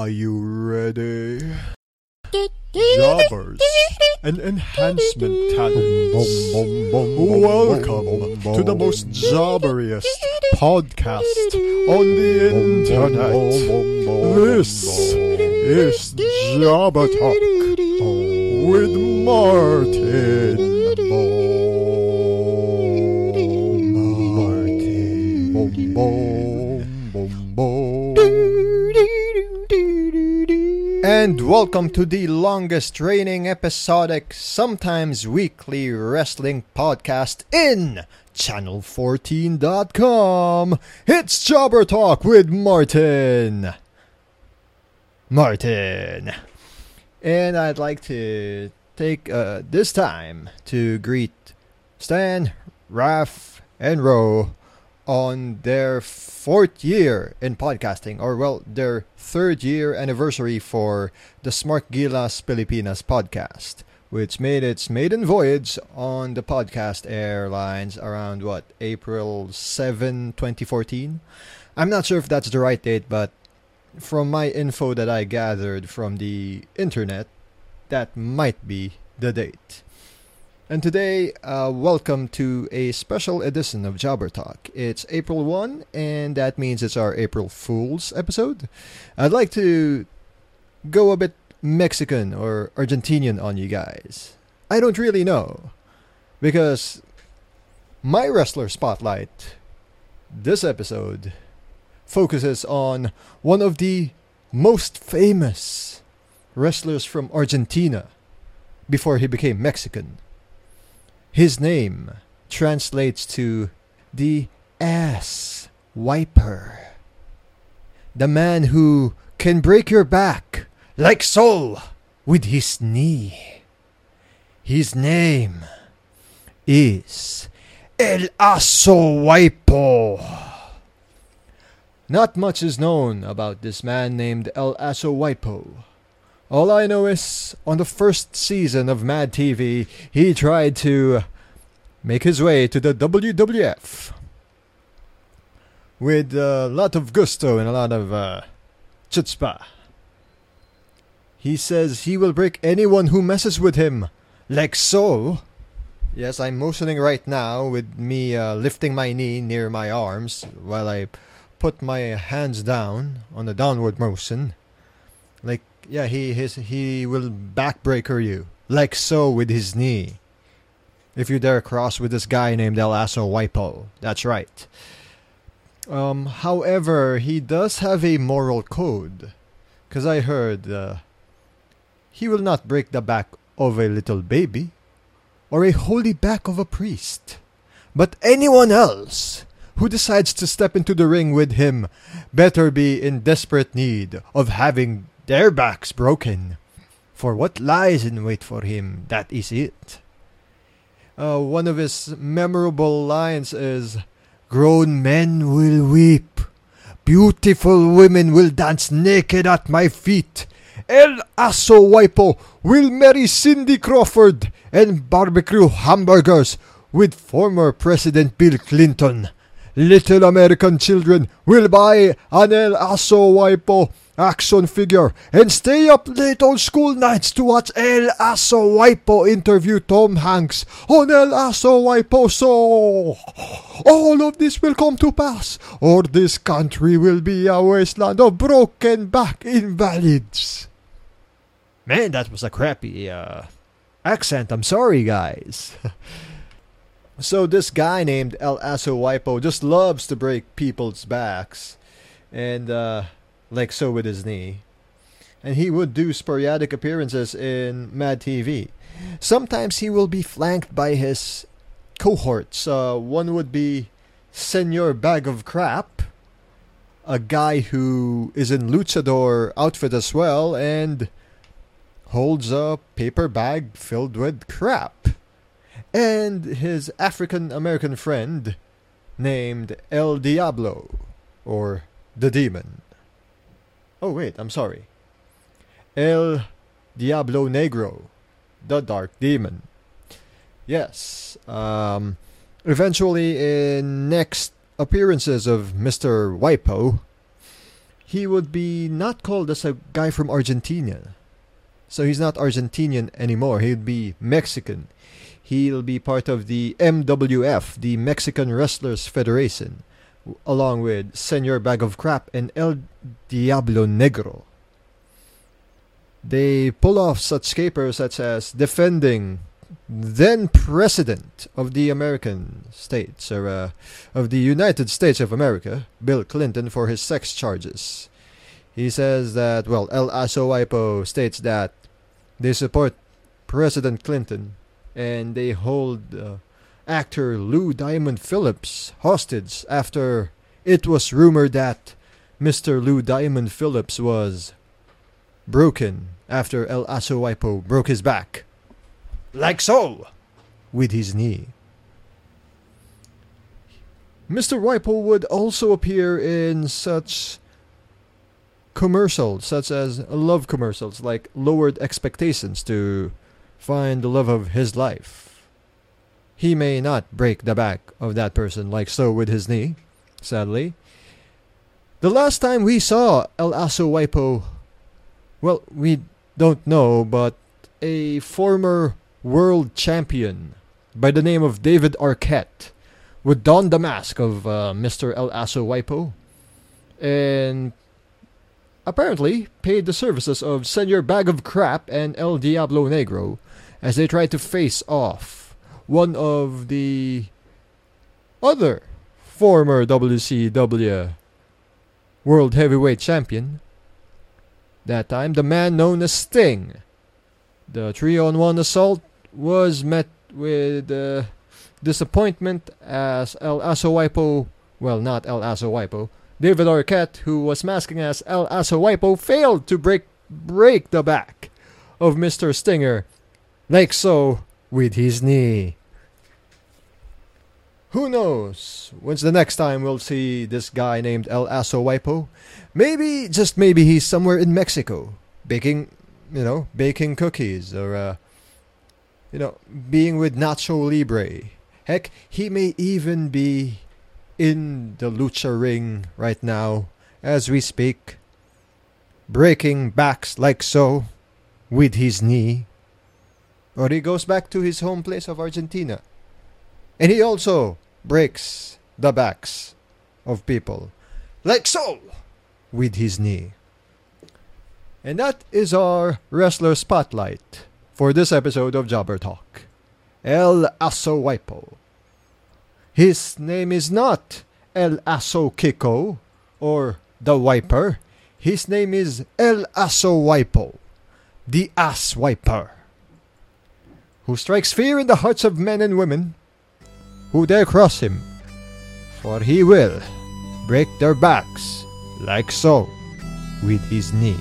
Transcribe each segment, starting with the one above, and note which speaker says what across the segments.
Speaker 1: Are you ready? Jobbers, an enhancement talent. Welcome to the most jobberiest podcast on the internet. This is Jobber Talk with. Martin. Welcome to the longest reigning episodic, sometimes weekly wrestling podcast in channel14.com. It's Jobber Talk with Martin. Martin. And I'd like to take uh, this time to greet Stan, Raf, and Ro on their fourth year in podcasting, or well, their third year anniversary for the Smart Gilas Pilipinas podcast, which made its maiden voyage on the podcast airlines around what, April 7, 2014? I'm not sure if that's the right date, but from my info that I gathered from the internet, that might be the date. And today, uh, welcome to a special edition of Jobber Talk. It's April 1, and that means it's our April Fool's episode. I'd like to go a bit Mexican or Argentinian on you guys. I don't really know. Because my wrestler spotlight this episode focuses on one of the most famous wrestlers from Argentina before he became Mexican. His name translates to the ass wiper. The man who can break your back like so with his knee. His name is El Aso Wipo. Not much is known about this man named El Aso Wipo. All I know is, on the first season of Mad TV, he tried to make his way to the WWF with a lot of gusto and a lot of uh, chutzpah. He says he will break anyone who messes with him, like so. Yes, I'm motioning right now with me uh, lifting my knee near my arms while I put my hands down on the downward motion. Like, yeah, he his, he will backbreaker you, like so with his knee. If you dare cross with this guy named El Aso Wipo, that's right. Um, however, he does have a moral code, because I heard uh, he will not break the back of a little baby or a holy back of a priest. But anyone else who decides to step into the ring with him better be in desperate need of having their backs broken. For what lies in wait for him, that is it. Uh, one of his memorable lines is Grown men will weep, beautiful women will dance naked at my feet. El Aso Wipo will marry Cindy Crawford and barbecue hamburgers with former President Bill Clinton. Little American children will buy an El Aso Wipo action figure and stay up late on school nights to watch El Aso Wipo interview Tom Hanks on El Aso so all of this will come to pass or this country will be a wasteland of broken back invalids. Man, that was a crappy uh, accent. I'm sorry, guys. so this guy named El Aso Wipo just loves to break people's backs, and uh, like so with his knee. And he would do sporadic appearances in Mad TV. Sometimes he will be flanked by his cohorts. Uh, one would be Senor Bag of Crap, a guy who is in luchador outfit as well, and holds a paper bag filled with crap. And his African American friend named El Diablo, or the Demon. Oh, wait, I'm sorry. El Diablo Negro, the Dark Demon. Yes, um, eventually in next appearances of Mr. Wipo, he would be not called as a guy from Argentina. So he's not Argentinian anymore. He'd be Mexican. He'll be part of the MWF, the Mexican Wrestlers Federation, along with Senor Bag of Crap and El Diablo Negro. They pull off such capers such as defending then President of the American States, or uh, of the United States of America, Bill Clinton, for his sex charges. He says that, well, El Asoaipo states that they support President Clinton and they hold uh, actor Lou Diamond Phillips hostage after it was rumored that Mr. Lou Diamond Phillips was broken after El Aso Waipo broke his back like so, with his knee. Mr. Whipple would also appear in such commercials, such as love commercials, like lowered expectations to find the love of his life. He may not break the back of that person like so with his knee, sadly. The last time we saw El Aso Waipo, well, we don't know, but a former world champion by the name of David Arquette would don the mask of uh, Mr. El Aso Waipo and apparently paid the services of Senor Bag of Crap and El Diablo Negro as they tried to face off one of the other former WCW World Heavyweight Champion. That time, the man known as Sting. The 3 on 1 assault was met with uh, disappointment as El Aso Waipo, well, not El Aso Waipo, David Arquette, who was masking as El Aso Waipo, failed to break break the back of Mr. Stinger, like so, with his knee. Who knows? When's the next time we'll see this guy named El Aso Waipo? Maybe, just maybe, he's somewhere in Mexico, baking, you know, baking cookies or uh, you know, being with Nacho Libre. Heck, he may even be in the lucha ring right now as we speak, breaking backs like so with his knee. Or he goes back to his home place of Argentina. And he also breaks the backs of people like so with his knee. And that is our wrestler spotlight for this episode of Jobber Talk. El Aso Waipo. His name is not El Aso Kiko or the Wiper. His name is El Aso Waipo, the Ass Wiper, who strikes fear in the hearts of men and women who dare cross him, for he will break their backs like so with his knee.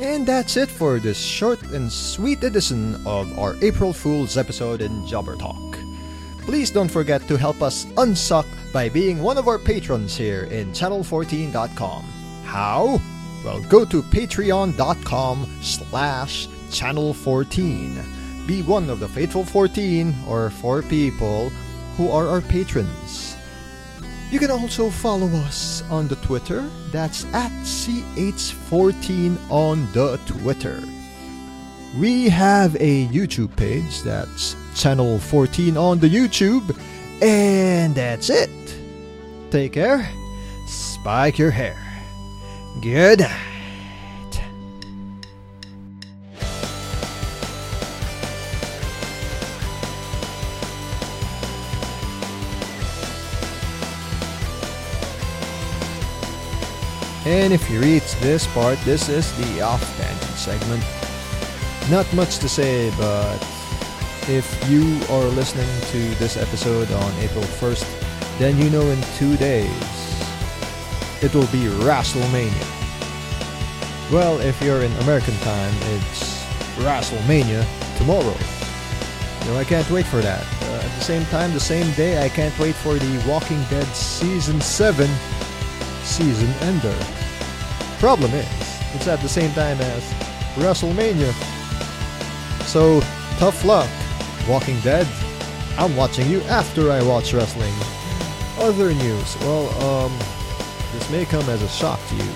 Speaker 1: And that's it for this short and sweet edition of our April Fool's episode in Jobber Talk. Please don't forget to help us unsuck by being one of our patrons here in channel14.com. How? Well, go to patreon.com slash channel14. Be one of the faithful 14 or 4 people who are our patrons. You can also follow us on the Twitter. That's at CH14 on the Twitter. We have a YouTube page. That's Channel 14 on the YouTube. And that's it. Take care. Spike your hair. Good And if you reach this part, this is the off tangent segment. Not much to say, but if you are listening to this episode on April 1st, then you know in two days it will be WrestleMania. Well, if you're in American time, it's WrestleMania tomorrow. So I can't wait for that. Uh, at the same time, the same day, I can't wait for the Walking Dead Season 7 season ender. Problem is, it's at the same time as WrestleMania. So, tough luck, Walking Dead. I'm watching you after I watch wrestling. other news. Well, um, this may come as a shock to you,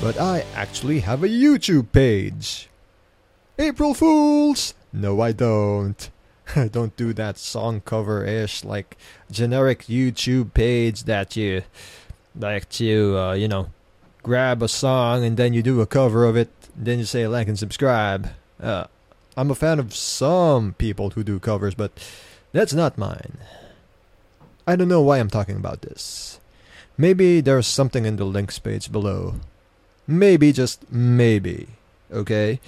Speaker 1: but I actually have a YouTube page. April Fools! No, I don't. I don't do that song cover ish, like generic YouTube page that you like to, uh, you know, grab a song and then you do a cover of it, then you say like and subscribe. Uh, I'm a fan of some people who do covers, but that's not mine. I don't know why I'm talking about this. Maybe there's something in the links page below. Maybe, just maybe. Okay?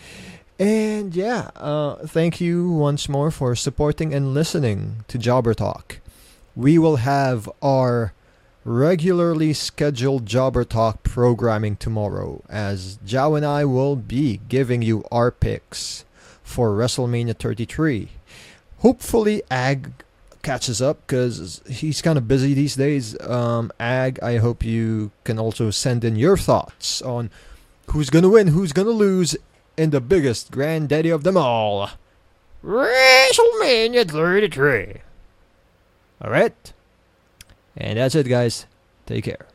Speaker 1: And yeah, uh, thank you once more for supporting and listening to Jobber Talk. We will have our regularly scheduled Jobber Talk programming tomorrow, as Jao and I will be giving you our picks for WrestleMania 33. Hopefully, Ag catches up because he's kind of busy these days. Um, Ag, I hope you can also send in your thoughts on who's gonna win, who's gonna lose in the biggest granddaddy of them all, WrestleMania 33. All right, and that's it, guys. Take care.